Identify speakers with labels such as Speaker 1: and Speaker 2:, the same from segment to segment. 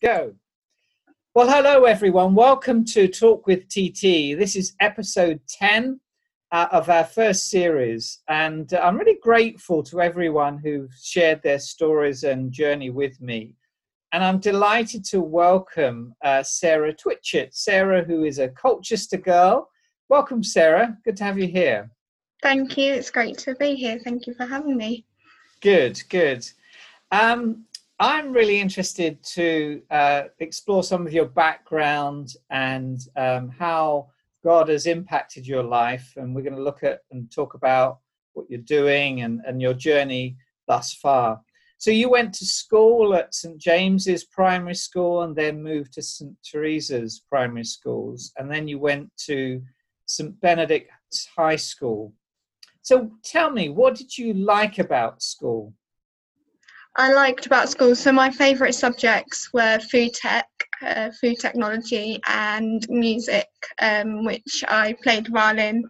Speaker 1: Go. Well, hello, everyone. Welcome to Talk with TT. This is episode 10 uh, of our first series. And uh, I'm really grateful to everyone who shared their stories and journey with me. And I'm delighted to welcome uh, Sarah Twitchett. Sarah, who is a Colchester girl. Welcome, Sarah. Good to have you here.
Speaker 2: Thank you. It's great to be here. Thank you for having me.
Speaker 1: Good, good. Um, I'm really interested to uh, explore some of your background and um, how God has impacted your life. And we're going to look at and talk about what you're doing and, and your journey thus far. So, you went to school at St. James's Primary School and then moved to St. Teresa's Primary Schools. And then you went to St. Benedict's High School. So, tell me, what did you like about school?
Speaker 2: I liked about school. So my favourite subjects were food tech, uh, food technology, and music, um, which I played violin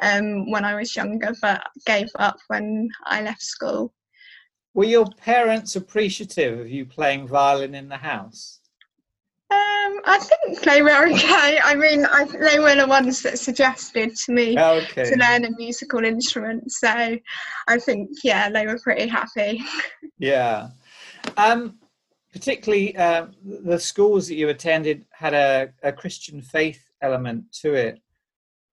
Speaker 2: um, when I was younger, but gave up when I left school.
Speaker 1: Were your parents appreciative of you playing violin in the house?
Speaker 2: Um, I think they were okay. I mean, I, they were the ones that suggested to me okay. to learn a musical instrument. So I think, yeah, they were pretty happy.
Speaker 1: Yeah. Um, particularly uh, the schools that you attended had a, a Christian faith element to it.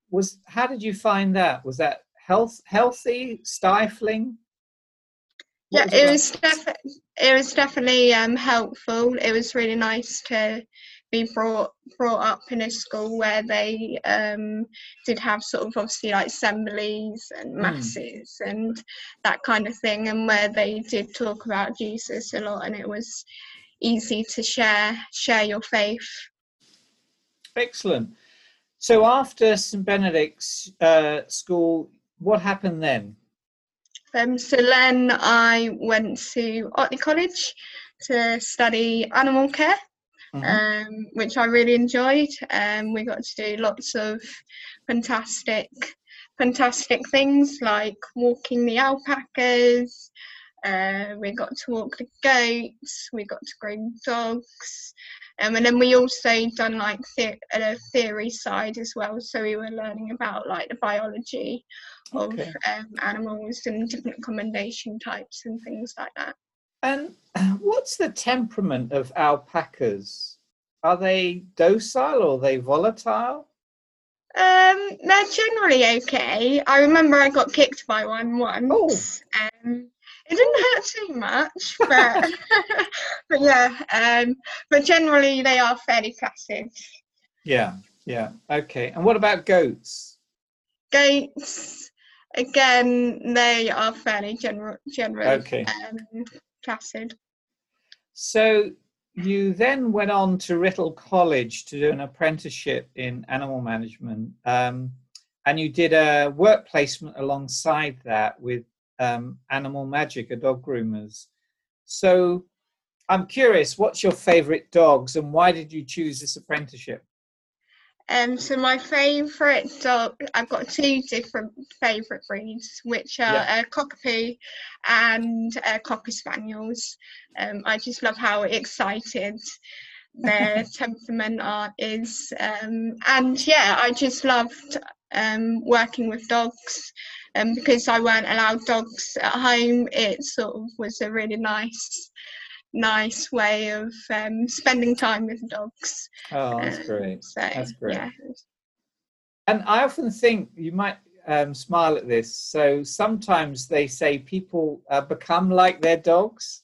Speaker 1: Was how did you find that? Was that health healthy, stifling?
Speaker 2: yeah, it, was definitely it was definitely um, helpful. It was really nice to be brought brought up in a school where they um, did have sort of obviously like assemblies and hmm. masses mm. and that kind of thing, and where they did talk about Jesus a lot, and it was easy to share share your faith.
Speaker 1: Excellent. So after St Benedict's uh, school, what happened then?
Speaker 2: Um, so then I went to Otley College to study animal care, mm-hmm. um, which I really enjoyed. Um, we got to do lots of fantastic, fantastic things like walking the alpacas. Uh, we got to walk the goats. We got to groom dogs. Um, and then we also done like the- a theory side as well. So we were learning about like the biology of okay. um, animals and different commendation types and things like that.
Speaker 1: And what's the temperament of alpacas? Are they docile or are they volatile?
Speaker 2: Um, they're generally okay. I remember I got kicked by one once. Oh. Um, it didn't hurt too much, but but yeah. Um, but generally they are fairly placid.
Speaker 1: Yeah, yeah. Okay. And what about goats?
Speaker 2: Goats, again, they are fairly general, general, okay. um, placid.
Speaker 1: So you then went on to Writtle College to do an apprenticeship in animal management, um, and you did a work placement alongside that with um, Animal Magic, a dog groomers. So I'm curious, what's your favourite dogs, and why did you choose this apprenticeship?
Speaker 2: Um, so my favourite dog, I've got two different favourite breeds, which are yeah. uh, Cockapoo and uh, Cocker Spaniels. Um, I just love how excited their temperament are, is, um, and yeah, I just loved um, working with dogs. Um, because I weren't allowed dogs at home, it sort of was a really nice nice way of um, spending time with dogs.
Speaker 1: Oh, that's um, great. So, that's great. Yeah. And I often think you might um, smile at this. So sometimes they say people uh, become like their dogs.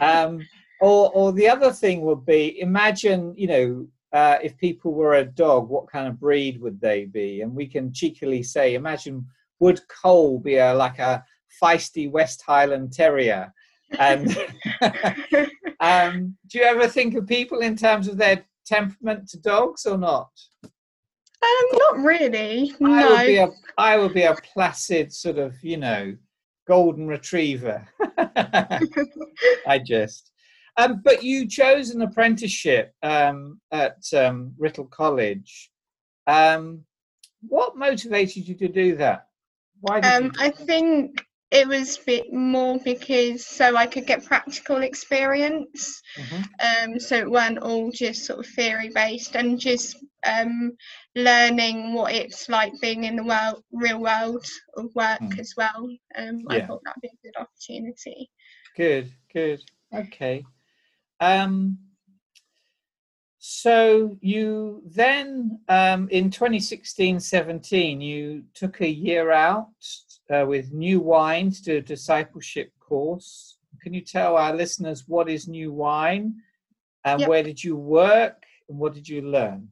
Speaker 1: Um, or, or the other thing would be imagine, you know, uh, if people were a dog, what kind of breed would they be? And we can cheekily say, imagine would Cole be a like a feisty West Highland Terrier? And um, do you ever think of people in terms of their temperament to dogs or not?
Speaker 2: Um, not really. No.
Speaker 1: I would be a I would be a placid sort of, you know, golden retriever. I just. Um, but you chose an apprenticeship um, at um, Writtle College. Um, what motivated you to do that?
Speaker 2: Why? Um, I think it was more because so I could get practical experience. Mm-hmm. Um, so it weren't all just sort of theory based and just um, learning what it's like being in the world, real world of work mm. as well. Um, yeah. I thought that'd be a good opportunity.
Speaker 1: Good, good. Okay. Um, so you then, um, in 2016-17, you took a year out uh, with New Wine to do a discipleship course. Can you tell our listeners what is New Wine and yep. where did you work and what did you learn?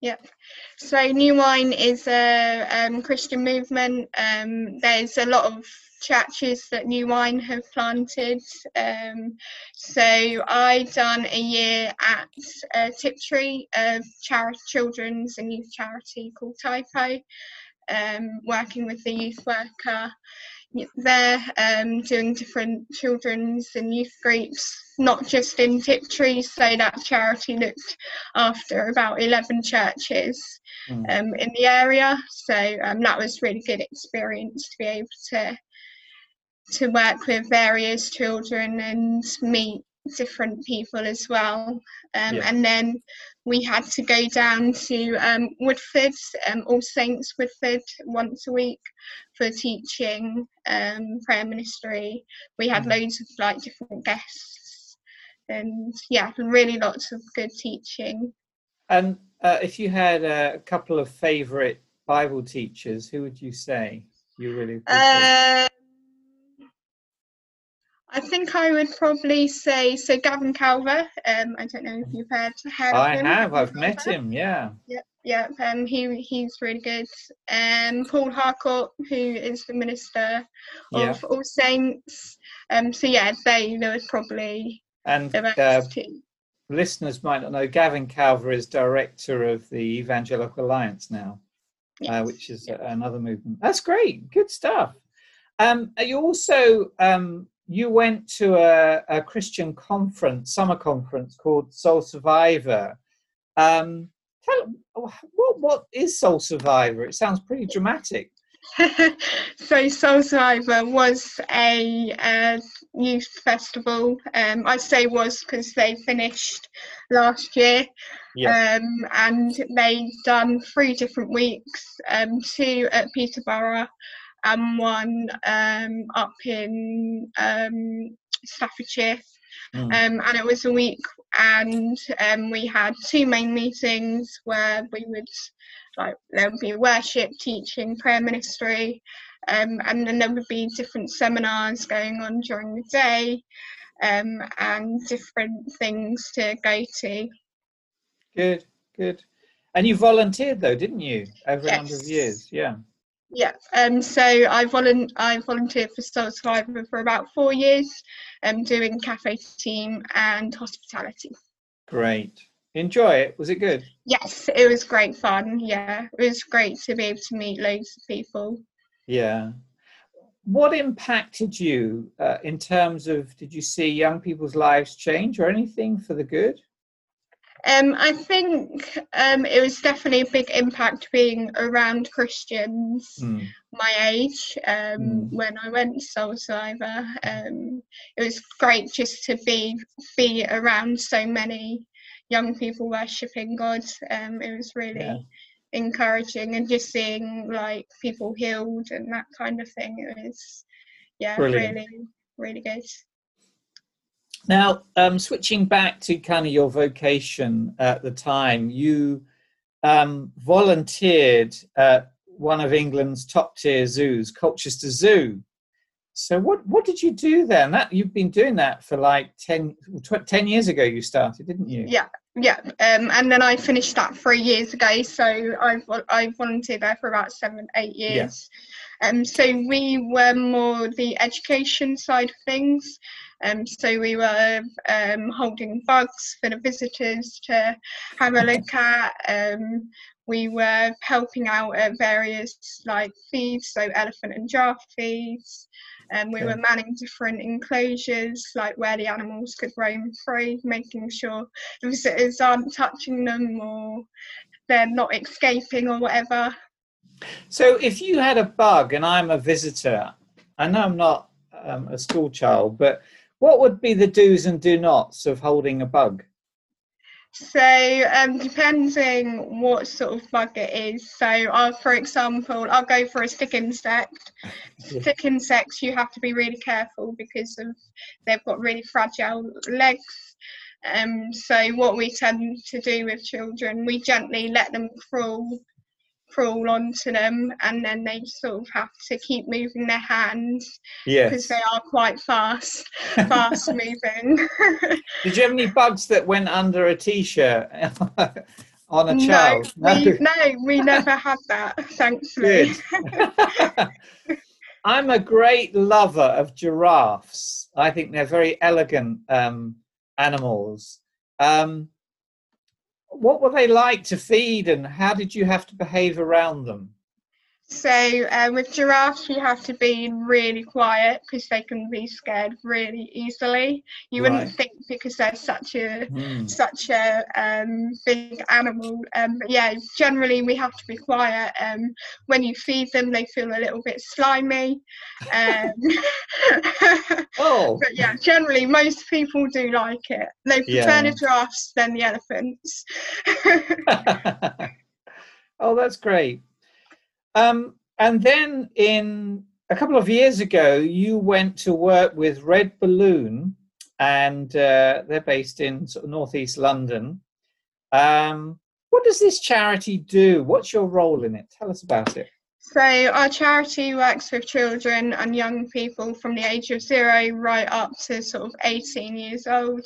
Speaker 2: Yep. So New Wine is a um, Christian movement. Um, there's a lot of churches that New Wine have planted. Um, so I done a year at uh, Tiptree, a charity, children's and youth charity called Typo, um, working with the youth worker there, um, doing different children's and youth groups, not just in Tiptree. So that charity looked after about 11 churches mm. um, in the area. So um, that was really good experience to be able to to work with various children and meet different people as well. Um, yeah. And then we had to go down to um, Woodford, um, All Saints Woodford, once a week for teaching um, prayer ministry. We had mm loads of like different guests, and yeah, really lots of good teaching.
Speaker 1: And uh, if you had a couple of favourite Bible teachers, who would you say you really? Appreciate?
Speaker 2: I think I would probably say so. Gavin Calver. Um, I don't know if you've heard. heard of him.
Speaker 1: I have. I've met him. Yeah.
Speaker 2: Yep. Yep. Um, he he's really good. Um, Paul Harcourt, who is the minister of yeah. All Saints. Um, so yeah, they there was probably
Speaker 1: and uh, listeners might not know. Gavin Calver is director of the Evangelical Alliance now, uh, yes. uh, which is yes. another movement. That's great. Good stuff. Um, you also um, you went to a, a, Christian conference, summer conference called Soul Survivor. Um, tell, what what is Soul Survivor? It sounds pretty dramatic.
Speaker 2: so Soul Survivor was a, a youth festival. Um, I say was because they finished last year. Yeah. Um, and they done three different weeks, um, two at Peterborough and one um, up in um, Staffordshire. Mm. Um, and it was a week, and um, we had two main meetings where we would like there would be worship, teaching, prayer ministry, um, and then there would be different seminars going on during the day, um, and different things to go to.
Speaker 1: Good, good. And you volunteered though, didn't you, over yes. a number of years? Yeah.
Speaker 2: Yeah, um, so I, volu- I volunteered for Soul Survivor for about four years, um, doing cafe team and hospitality.
Speaker 1: Great. Enjoy it. Was it good?
Speaker 2: Yes, it was great fun. Yeah, it was great to be able to meet loads of people.
Speaker 1: Yeah. What impacted you uh, in terms of, did you see young people's lives change or anything for the good?
Speaker 2: Um, I think um, it was definitely a big impact being around Christians mm. my age um, mm. when I went to Soul Survivor. Um, it was great just to be be around so many young people worshipping God. Um, it was really yeah. encouraging, and just seeing like people healed and that kind of thing. It was yeah, Brilliant. really really good.
Speaker 1: Now, um, switching back to kind of your vocation at the time, you um, volunteered at one of England's top tier zoos, Colchester Zoo. So what what did you do then? That you've been doing that for like 10, 10 years ago. You started, didn't you?
Speaker 2: Yeah, yeah. Um, and then I finished that three years ago. So I've, I volunteered there for about seven eight years. Yeah. Um, so we were more the education side of things. Um, so we were um, holding bugs for the visitors to have a look at. Um, we were helping out at various like feeds, so elephant and giraffe feeds. And um, we okay. were manning different enclosures, like where the animals could roam free, making sure the visitors aren't touching them or they're not escaping or whatever.
Speaker 1: So, if you had a bug and I'm a visitor, I know I'm not um, a school child, but what would be the do's and do nots of holding a bug?
Speaker 2: So, um, depending what sort of bug it is. So, uh, for example, I'll go for a stick insect. Yeah. Stick insects, you have to be really careful because of they've got really fragile legs. Um, so, what we tend to do with children, we gently let them crawl crawl onto them and then they sort of have to keep moving their hands
Speaker 1: yes.
Speaker 2: because they are quite fast fast moving.
Speaker 1: Did you have any bugs that went under a t-shirt on a
Speaker 2: child no, no? We, no we never had that thankfully.
Speaker 1: I'm a great lover of giraffes. I think they're very elegant um, animals. Um, what were they like to feed and how did you have to behave around them?
Speaker 2: So uh, with giraffes, you have to be really quiet because they can be scared really easily. You right. wouldn't think because they're such a mm. such a um, big animal. Um, but yeah, generally we have to be quiet. Um, when you feed them, they feel a little bit slimy. Um,
Speaker 1: oh.
Speaker 2: But yeah, generally most people do like it. They prefer yeah. the giraffes than the elephants.
Speaker 1: oh, that's great. Um, and then in a couple of years ago, you went to work with Red Balloon, and uh, they're based in sort of northeast London. Um, what does this charity do? What's your role in it? Tell us about it.
Speaker 2: So, our charity works with children and young people from the age of zero right up to sort of 18 years old,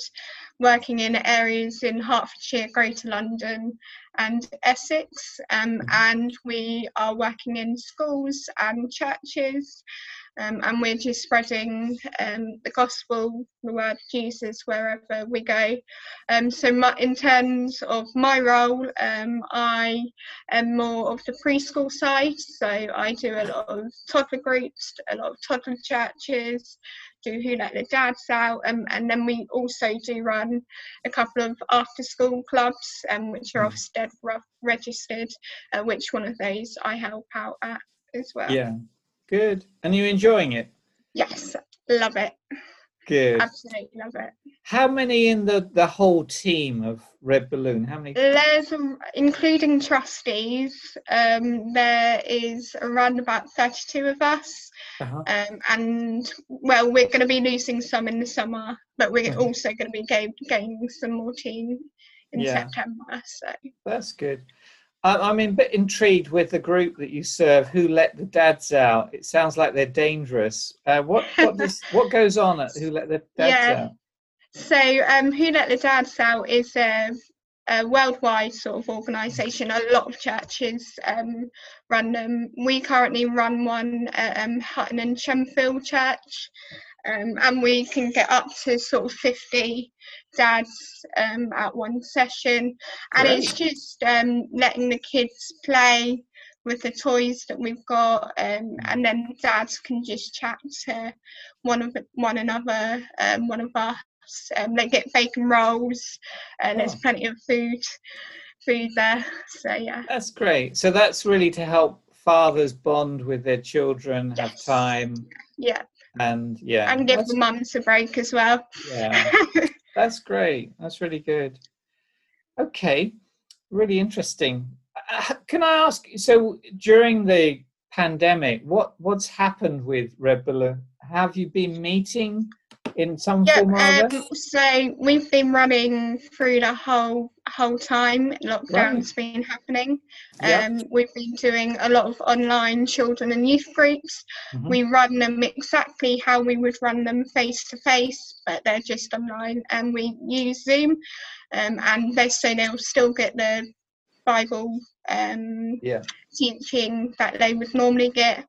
Speaker 2: working in areas in Hertfordshire, Greater London, and Essex. Um, mm-hmm. and we are working in schools and churches. Um, and we're just spreading um, the gospel, the word of Jesus, wherever we go. Um, so, my, in terms of my role, um, I am more of the preschool side. So, I do a lot of toddler groups, a lot of toddler churches, do Who Let the Dads Out, um, and then we also do run a couple of after school clubs, um, which are hmm. Ofsted registered, uh, which one of those I help out at as well.
Speaker 1: Yeah, good. And you enjoying it?
Speaker 2: Yes, love it.
Speaker 1: Good.
Speaker 2: Absolutely love it.
Speaker 1: How many in the the whole team of Red Balloon? How many?
Speaker 2: There's including trustees. Um, there is around about thirty-two of us, uh-huh. um, and well, we're going to be losing some in the summer, but we're uh-huh. also going to be gaining some more team in yeah. September. So
Speaker 1: that's good. I'm a bit intrigued with the group that you serve. Who let the dads out? It sounds like they're dangerous. Uh, what what does what goes on at Who Let the Dads yeah. Out?
Speaker 2: So, um, Who Let the Dads Out is a, a worldwide sort of organisation. A lot of churches um, run them. We currently run one at um, Hutton and Shenfield Church, um, and we can get up to sort of 50 dads um, at one session, and Great. it's just um, letting the kids play with the toys that we've got, um, and then dads can just chat to one of one another, um, one of us. Um, they get bacon rolls, and there's oh. plenty of food, food there. So yeah,
Speaker 1: that's great. So that's really to help fathers bond with their children, yes. have time.
Speaker 2: Yeah.
Speaker 1: And yeah.
Speaker 2: And give the mums a break as well.
Speaker 1: Yeah. That's great. That's really good. Okay, really interesting. Uh, can I ask? So during the pandemic, what what's happened with Red Balloon? Have you been meeting in some yeah, form or other? Um,
Speaker 2: so we've been running through the whole whole time lockdown's right. been happening. Yep. Um, we've been doing a lot of online children and youth groups. Mm-hmm. We run them exactly how we would run them face to face, but they're just online, and we use Zoom. Um, and they say they'll still get the Bible um,
Speaker 1: yeah.
Speaker 2: teaching that they would normally get.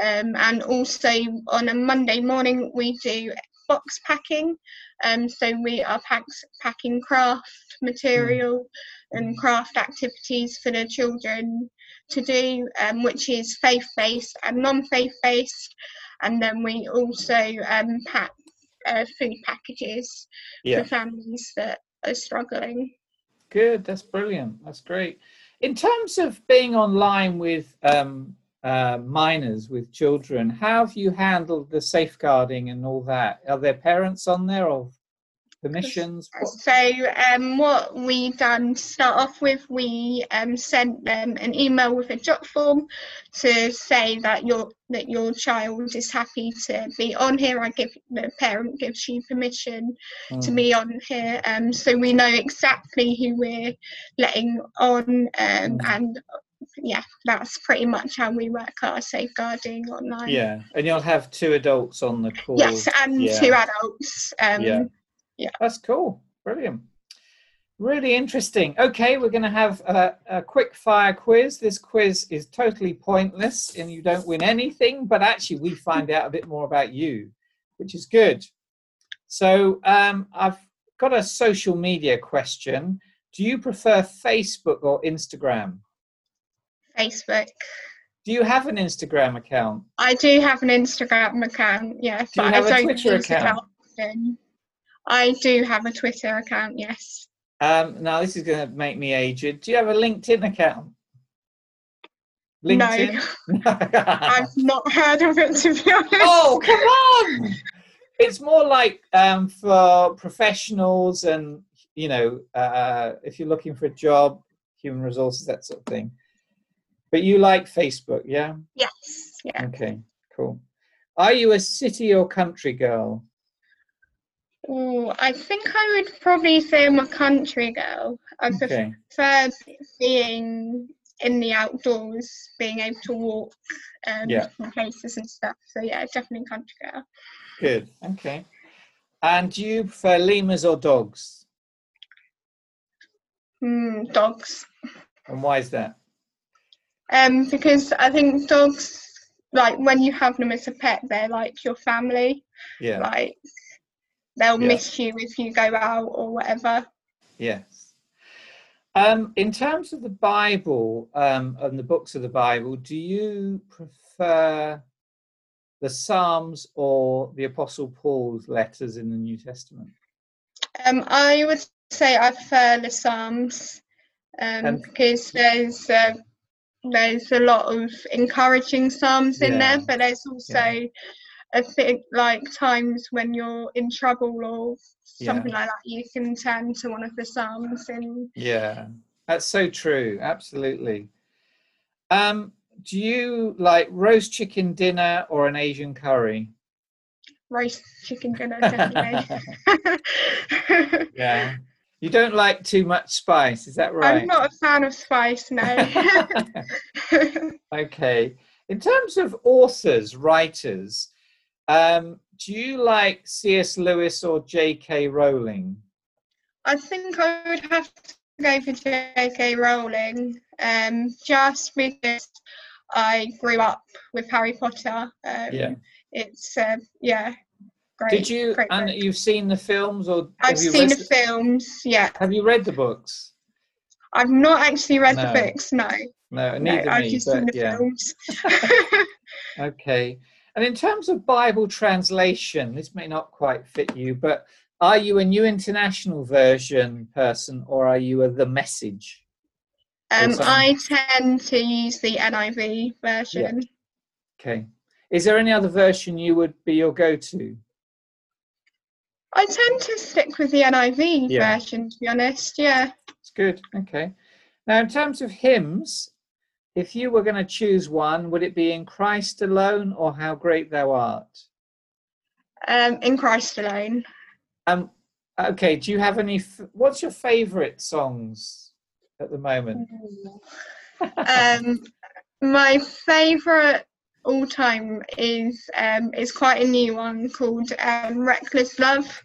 Speaker 2: Um, and also on a Monday morning, we do box packing. Um, so we are pack, packing craft material mm. and craft activities for the children to do, um, which is faith based and non faith based. And then we also um, pack uh, food packages yeah. for families that are struggling.
Speaker 1: Good, that's brilliant. That's great. In terms of being online with um, uh, minors with children. How have you handled the safeguarding and all that? Are there parents on there or permissions?
Speaker 2: So um, what we done to start off with, we um, sent them an email with a JotForm to say that your that your child is happy to be on here. I give the parent gives you permission mm. to be on here, um, so we know exactly who we're letting on, um, mm. and yeah, that's pretty much how we work our safeguarding online.
Speaker 1: Yeah, and you'll have two adults on the call.
Speaker 2: Yes, and yeah. two adults. Um, yeah, yeah,
Speaker 1: that's cool. Brilliant. Really interesting. Okay, we're going to have a, a, quick fire quiz. This quiz is totally pointless and you don't win anything, but actually, we find out a bit more about you, which is good. So, um, I've got a social media question. Do you prefer Facebook or Instagram?
Speaker 2: Facebook.
Speaker 1: Do you have an Instagram account?
Speaker 2: I do have an Instagram account, yes.
Speaker 1: Do you have I a Twitter account?
Speaker 2: I do have a Twitter account, yes.
Speaker 1: Um, now this is going to make me aged. Do you have a LinkedIn account? LinkedIn?
Speaker 2: No, I've not heard of it to be honest.
Speaker 1: Oh, come on! It's more like um, for professionals and you know, uh, if you're looking for a job, human resources, that sort of thing. But you like Facebook, yeah?
Speaker 2: Yes. Yeah.
Speaker 1: Okay, cool. Are you a city or country girl?
Speaker 2: Oh, I think I would probably say I'm a country girl. I okay. prefer being in the outdoors, being able to walk um, yeah. places and stuff. So yeah, definitely country girl.
Speaker 1: Good. Okay. And do you prefer lemurs or dogs?
Speaker 2: Mm, dogs.
Speaker 1: And why is that?
Speaker 2: Um, because I think dogs, like when you have them as a pet, they're like your family.
Speaker 1: Yeah.
Speaker 2: Like they'll yeah. miss you if you go out or whatever.
Speaker 1: Yes. Um, in terms of the Bible um, and the books of the Bible, do you prefer the Psalms or the Apostle Paul's letters in the New Testament?
Speaker 2: Um, I would say I prefer the Psalms um, because there's uh, there's a lot of encouraging psalms in yeah. there, but there's also yeah. a thing like times when you're in trouble or something yeah. like that, you can turn to one of the psalms and
Speaker 1: yeah, that's so true. Absolutely. Um, do you like roast chicken dinner or an Asian curry?
Speaker 2: Roast chicken dinner, definitely.
Speaker 1: yeah. You don't like too much spice, is that right?
Speaker 2: I'm not a fan of spice, no.
Speaker 1: okay. In terms of authors, writers, um, do you like C.S. Lewis or J.K. Rowling?
Speaker 2: I think I would have to go for J.K. Rowling, um, just because I grew up with Harry Potter. Um,
Speaker 1: yeah.
Speaker 2: It's uh, yeah,
Speaker 1: Great, Did you and book. you've seen the films or
Speaker 2: I've seen the, the films, yeah.
Speaker 1: Have you read the books?
Speaker 2: I've not actually read no. the books, no.
Speaker 1: No, neither no, I've just but, seen the yeah. films. okay. And in terms of Bible translation, this may not quite fit you, but are you a New International Version person or are you a The Message?
Speaker 2: Um, I tend to use the NIV version. Yeah.
Speaker 1: Okay. Is there any other version you would be your go to?
Speaker 2: I tend to stick with the NIV yeah. version, to be honest. Yeah.
Speaker 1: It's good. Okay. Now, in terms of hymns, if you were going to choose one, would it be in Christ alone or How Great Thou Art?
Speaker 2: Um, in Christ alone.
Speaker 1: Um, okay. Do you have any? What's your favourite songs at the moment?
Speaker 2: um, my favourite all time is um, is quite a new one called um, Reckless Love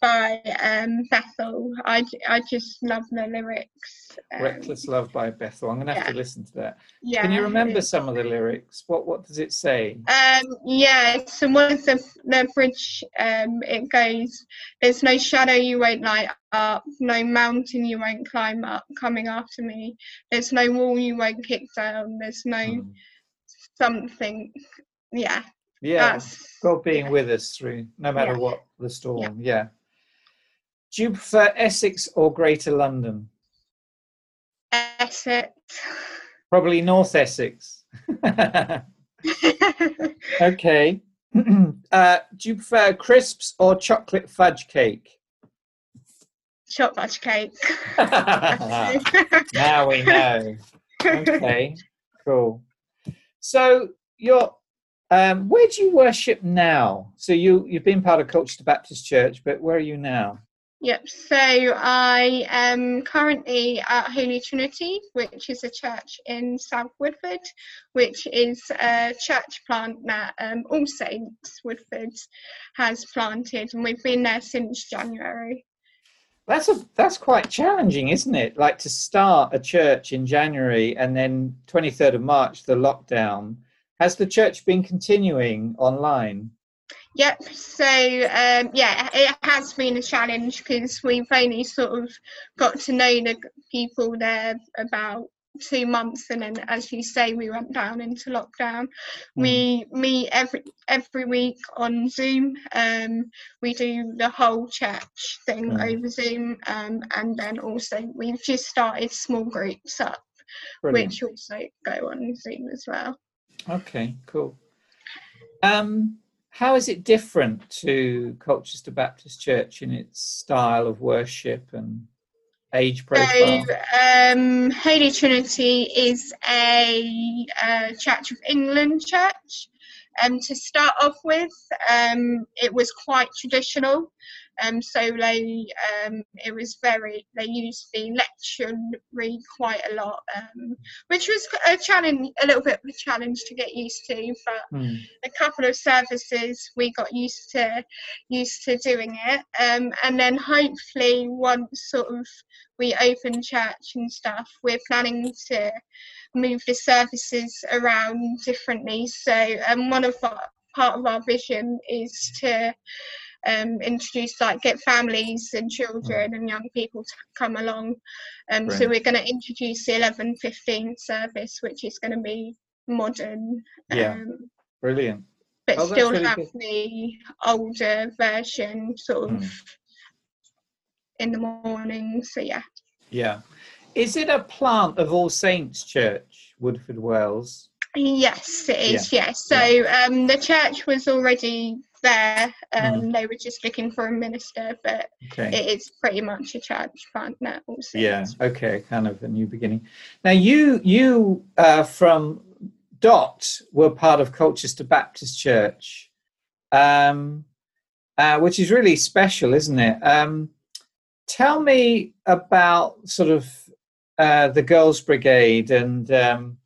Speaker 2: by um, Bethel. I, I just love the lyrics.
Speaker 1: Um, Reckless Love by Bethel. I'm going to have yeah. to listen to that. Yeah. Can you remember some of the lyrics? What what does it say?
Speaker 2: Um, yeah, so one of the, the bridge, um, it goes, There's no shadow you won't light up, no mountain you won't climb up coming after me. There's no wall you won't kick down, there's no. Hmm something yeah
Speaker 1: yeah god being yeah. with us through no matter yeah. what the storm yeah. yeah do you prefer essex or greater london
Speaker 2: essex
Speaker 1: probably north essex okay. uh, do you prefer crisps or chocolate fudge cake?
Speaker 2: Chocolate fudge cake.
Speaker 1: now we know. Okay, cool. So you're um, where do you worship now? So you you've been part of Colchester Baptist Church, but where are you now?
Speaker 2: Yep. So I am currently at Holy Trinity, which is a church in South Woodford, which is a church plant that um, All Saints Woodford has planted, and we've been there since January.
Speaker 1: That's a that's quite challenging, isn't it? Like to start a church in January and then 23rd of March, the lockdown. Has the church been continuing online?
Speaker 2: Yep. So um, yeah, it has been a challenge because we've only sort of got to know the people there about two months, and then as you say, we went down into lockdown. Mm. We meet every every week on Zoom. Um, we do the whole church thing mm. over Zoom, um, and then also we've just started small groups up, Brilliant. which also go on Zoom as well.
Speaker 1: Okay, cool. Um, how is it different to Colchester Baptist Church in its style of worship and age profile?
Speaker 2: So, um, Holy Trinity is a, a Church of England church. Um, to start off with, um, it was quite traditional. Um, so they, um, it was very, they used the lectionary quite a lot, um, which was a challenge, a little bit of a challenge to get used to. But mm. a couple of services we got used to, used to doing it, um, and then hopefully once sort of we open church and stuff, we're planning to move the services around differently. So, um, one of our part of our vision is to um, introduce like get families and children and young people to come along. Um, so we're going to introduce the 11:15 service, which is going to be modern.
Speaker 1: Yeah, um, brilliant.
Speaker 2: But oh, still really have good. the older version, sort of mm. in the morning. So yeah.
Speaker 1: Yeah. Is it a plant of All Saints Church, Woodford Wells?
Speaker 2: Yes, it is. Yeah. Yes. So. Um, the church was already there. Um, mm. They were just looking for a minister, but okay. it is pretty much a church plant now. Also.
Speaker 1: Yeah. Okay. Kind of a new beginning. Now you you uh, from Dot were part of Colchester Baptist Church, um, uh, which is really special, isn't it? Um, tell me about sort of uh, the Girls Brigade and um,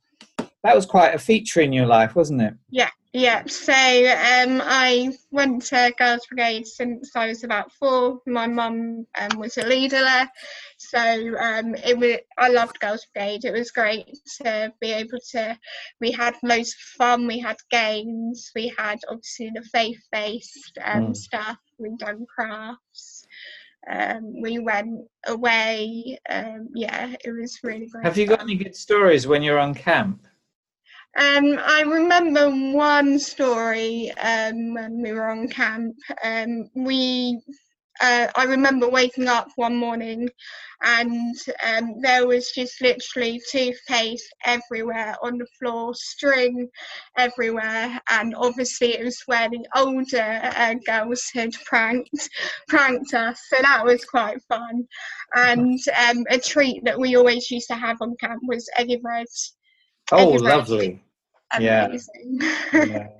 Speaker 1: that was quite a feature in your life, wasn't it?
Speaker 2: Yeah, yeah. So um, I went to Girls Brigade since I was about four. My mum um, was a leader there, so um, it was. I loved Girls Brigade. It was great to be able to. We had loads of fun. We had games. We had obviously the faith-based um, mm. stuff. We done crafts. Um, we went away. Um, yeah, it was really great.
Speaker 1: Have you got any good stories when you're on camp?
Speaker 2: Um, I remember one story um, when we were on camp. Um, we, uh, I remember waking up one morning, and um, there was just literally toothpaste everywhere on the floor, string everywhere, and obviously it was where the older uh, girls had pranked pranked us. So that was quite fun. And um, a treat that we always used to have on camp was eggy bread.
Speaker 1: Oh, lovely amazing. Yeah. yeah.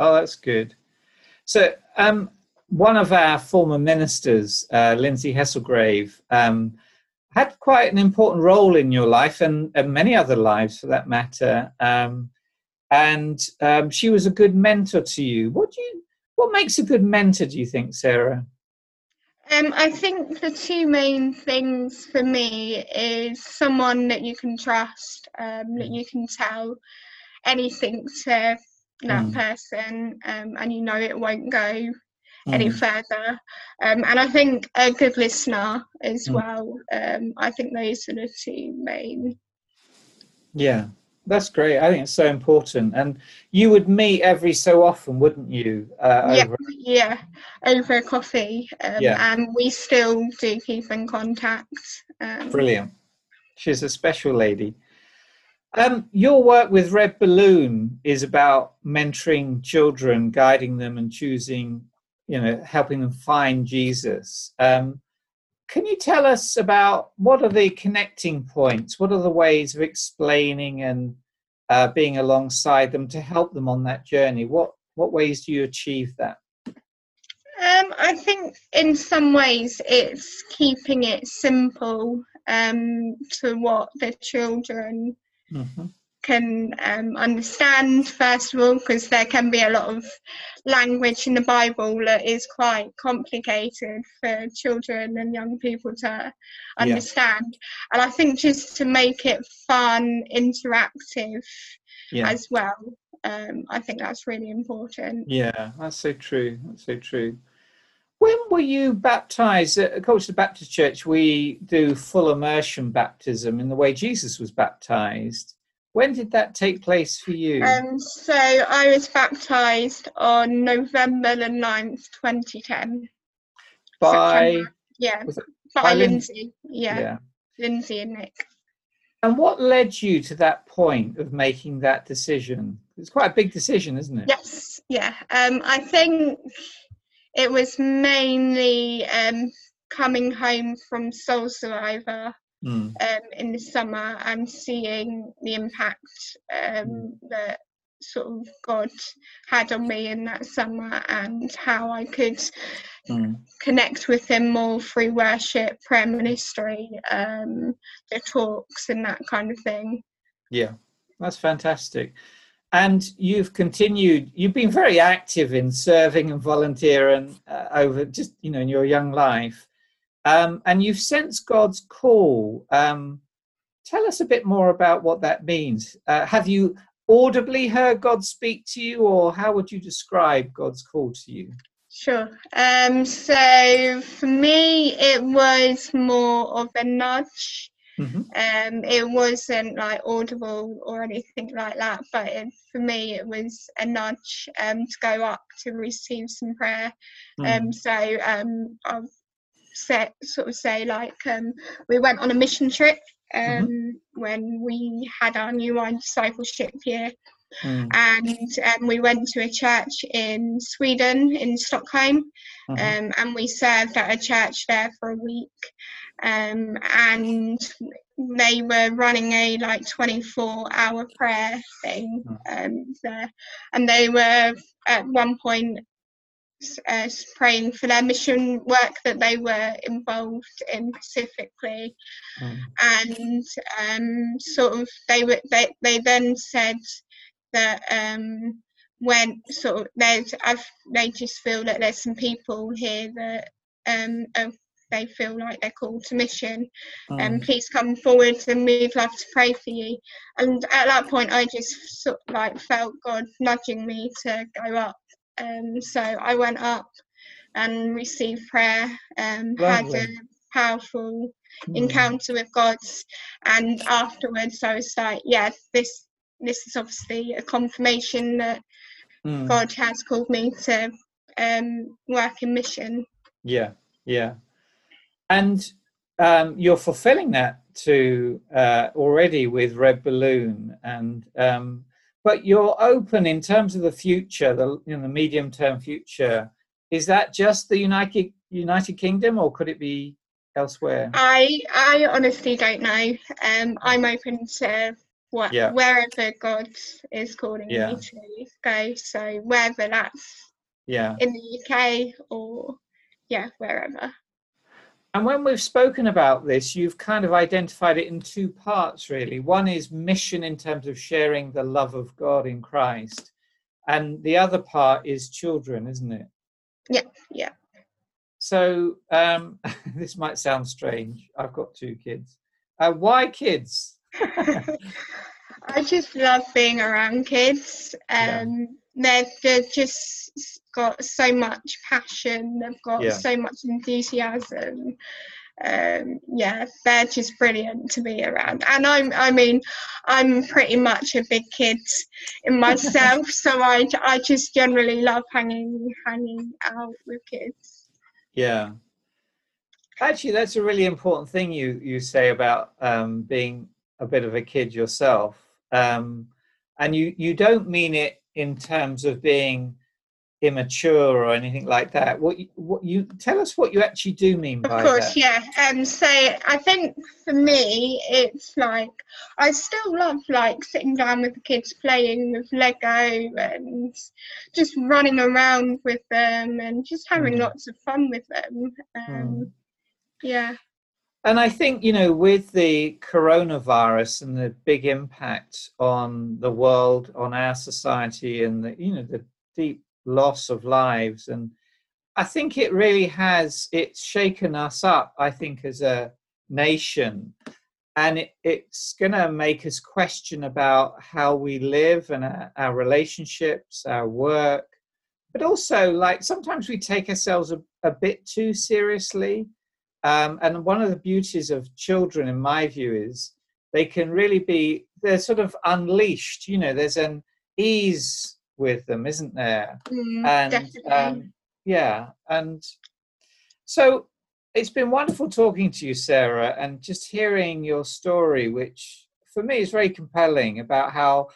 Speaker 1: Oh, that's good. So, um, one of our former ministers, uh, Lindsay Hesselgrave, um, had quite an important role in your life and, and many other lives for that matter. Um, and um, she was a good mentor to you. What do you? What makes a good mentor? Do you think, Sarah?
Speaker 2: Um, I think the two main things for me is someone that you can trust, um, that you can tell anything to that mm. person um, and you know it won't go mm. any further um, and i think a good listener as mm. well um, i think those are the two main
Speaker 1: yeah that's great i think it's so important and you would meet every so often wouldn't you
Speaker 2: uh, yeah, over... yeah over coffee um, yeah. and we still do keep in contact
Speaker 1: um, brilliant she's a special lady Um, your work with Red Balloon is about mentoring children, guiding them, and choosing, you know, helping them find Jesus. Um, can you tell us about what are the connecting points? What are the ways of explaining and uh, being alongside them to help them on that journey? What what ways do you achieve that?
Speaker 2: Um, I think in some ways it's keeping it simple um, to what the children mm-hmm. can um, understand, first of all, because there can be a lot of language in the Bible that is quite complicated for children and young people to understand. Yeah. And I think just to make it fun, interactive yeah. as well. Um, I think that's really important.
Speaker 1: Yeah, that's so true. That's so true. When were you baptized? At Colchester Baptist Church, we do full immersion baptism in the way Jesus was baptized. When did that take place for you?
Speaker 2: Um, so I was baptized on November the 9th, 2010.
Speaker 1: By? September.
Speaker 2: Yeah, by, by Lindsay. Yeah. yeah, Lindsay and Nick.
Speaker 1: And what led you to that point of making that decision? It's quite a big decision, isn't it?
Speaker 2: Yes, yeah. Um, I think it was mainly um, coming home from Soul Survivor mm. um, in the summer and seeing the impact um, mm. that sort of God had on me in that summer and how I could mm. connect with Him more through worship, prayer ministry, um, the talks, and that kind of thing.
Speaker 1: Yeah, that's fantastic and you've continued you've been very active in serving and volunteering uh, over just you know in your young life. Um, and you've sensed god's call. Um, tell us a bit more about what that means. Uh, have you audibly heard god speak to you or how would you describe god's call to you?
Speaker 2: Sure. Um, so for me, it was more of a nudge Mm-hmm. Um, it wasn't like audible or anything like that, but it, for me, it was a nudge um, to go up to receive some prayer. Mm. Um, so um, I'll set, sort of say like um, we went on a mission trip um, mm-hmm. when we had our new wine discipleship year. Mm. And um, we went to a church in Sweden, in Stockholm, mm-hmm. um, and we served at a church there for a week um, and they were running a like 24 hour prayer thing hmm. um, there and they were at one point uh, praying for their mission work that they were involved in specifically mm. and um, sort of they were they, they then said that um, when sort of there's I've, they just feel that there's some people here that um, are they feel like they're called to mission, and um, mm. please come forward and we'd love to pray for you. And at that point, I just sort of like felt God nudging me to go up. Um, so I went up and received prayer, um, had a powerful mm. encounter with God, and afterwards I was like, yeah, this this is obviously a confirmation that mm. God has called me to um, work in mission.
Speaker 1: Yeah, yeah and um, you're fulfilling that to uh, already with Red Balloon, and um, but you're open in terms of the future, the you know, the medium term future. Is that just the United United Kingdom, or could it be elsewhere?
Speaker 2: I I honestly don't know. Um, I'm open to what yeah. wherever God is calling yeah. me to go. So wherever that's
Speaker 1: yeah
Speaker 2: in the UK or yeah wherever.
Speaker 1: And when we've spoken about this, you've kind of identified it in two parts, really. One is mission in terms of sharing the love of God in Christ, and the other part is children, isn't it?
Speaker 2: Yeah, yeah.
Speaker 1: So um, this might sound strange. I've got two kids. Uh, why kids?
Speaker 2: I just love being around kids. Um, yeah. they're, they're just got so much passion, they've got yeah. so much enthusiasm. Um, yeah, they're just brilliant to be around. And I'm, I mean, I'm pretty much a big kid in myself, so I, I just generally love hanging, hanging out with kids.
Speaker 1: Yeah, actually, that's a really important thing you you say about um, being a bit of a kid yourself. Um, and you, you don't mean it in terms of being immature or anything like that. What you, what you tell us what you actually do mean
Speaker 2: of
Speaker 1: by
Speaker 2: course,
Speaker 1: that.
Speaker 2: yeah. Um, so I think for me, it's like I still love like sitting down with the kids, playing with Lego, and just running around with them, and just having mm. lots of fun with them. Um, mm. Yeah.
Speaker 1: And I think, you know, with the coronavirus and the big impact on the world, on our society, and the, you know, the deep loss of lives. And I think it really has, it's shaken us up, I think, as a nation. And it, it's going to make us question about how we live and our, our relationships, our work. But also, like, sometimes we take ourselves a, a bit too seriously. Um, and one of the beauties of children, in my view, is they can really be, they're sort of unleashed. You know, there's an ease with them, isn't there?
Speaker 2: Mm, and um,
Speaker 1: yeah, and so it's been wonderful talking to you, Sarah, and just hearing your story, which for me is very compelling about how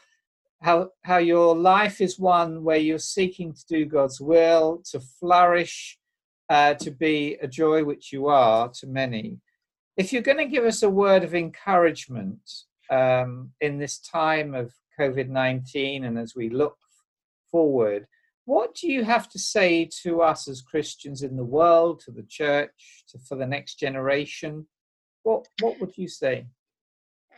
Speaker 1: how how your life is one where you're seeking to do God's will, to flourish, uh, to be a joy which you are to many. If you're going to give us a word of encouragement um, in this time of COVID 19 and as we look forward, what do you have to say to us as Christians in the world, to the church, to, for the next generation? What what would you say?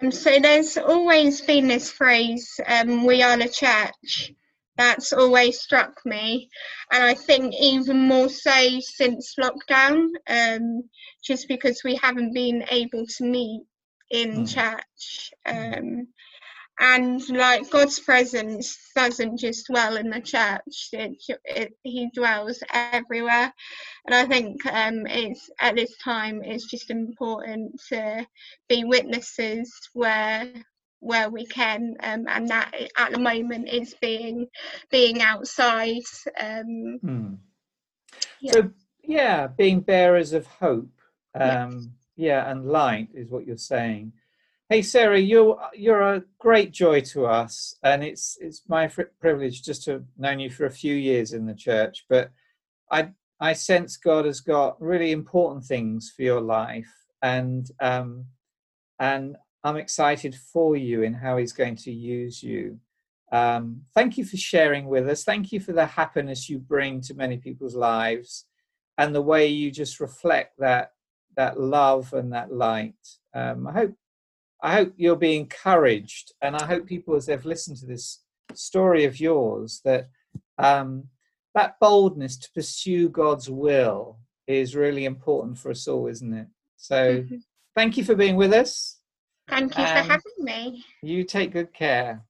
Speaker 2: Um, so there's always been this phrase, um, "We are the church." That's always struck me, and I think even more so since lockdown, um, just because we haven't been able to meet in mm. church. Um, and like God's presence doesn't just dwell in the church; it, it, He dwells everywhere. And I think um, it's at this time it's just important to be witnesses where where we can, um, and that at the moment is being being outside. Um,
Speaker 1: hmm. yeah. So yeah, being bearers of hope, um, yeah, and light is what you're saying. Hey Sarah, you're you're a great joy to us, and it's it's my privilege just to have known you for a few years in the church. But I I sense God has got really important things for your life, and um, and I'm excited for you in how He's going to use you. Um, thank you for sharing with us. Thank you for the happiness you bring to many people's lives, and the way you just reflect that that love and that light. Um, I hope I hope you'll be encouraged, and I hope people, as they've listened to this story of yours, that um, that boldness to pursue God's will is really important for us all, isn't it? So, mm-hmm. thank you for being with us.
Speaker 2: Thank you for um, having me.
Speaker 1: You take good care.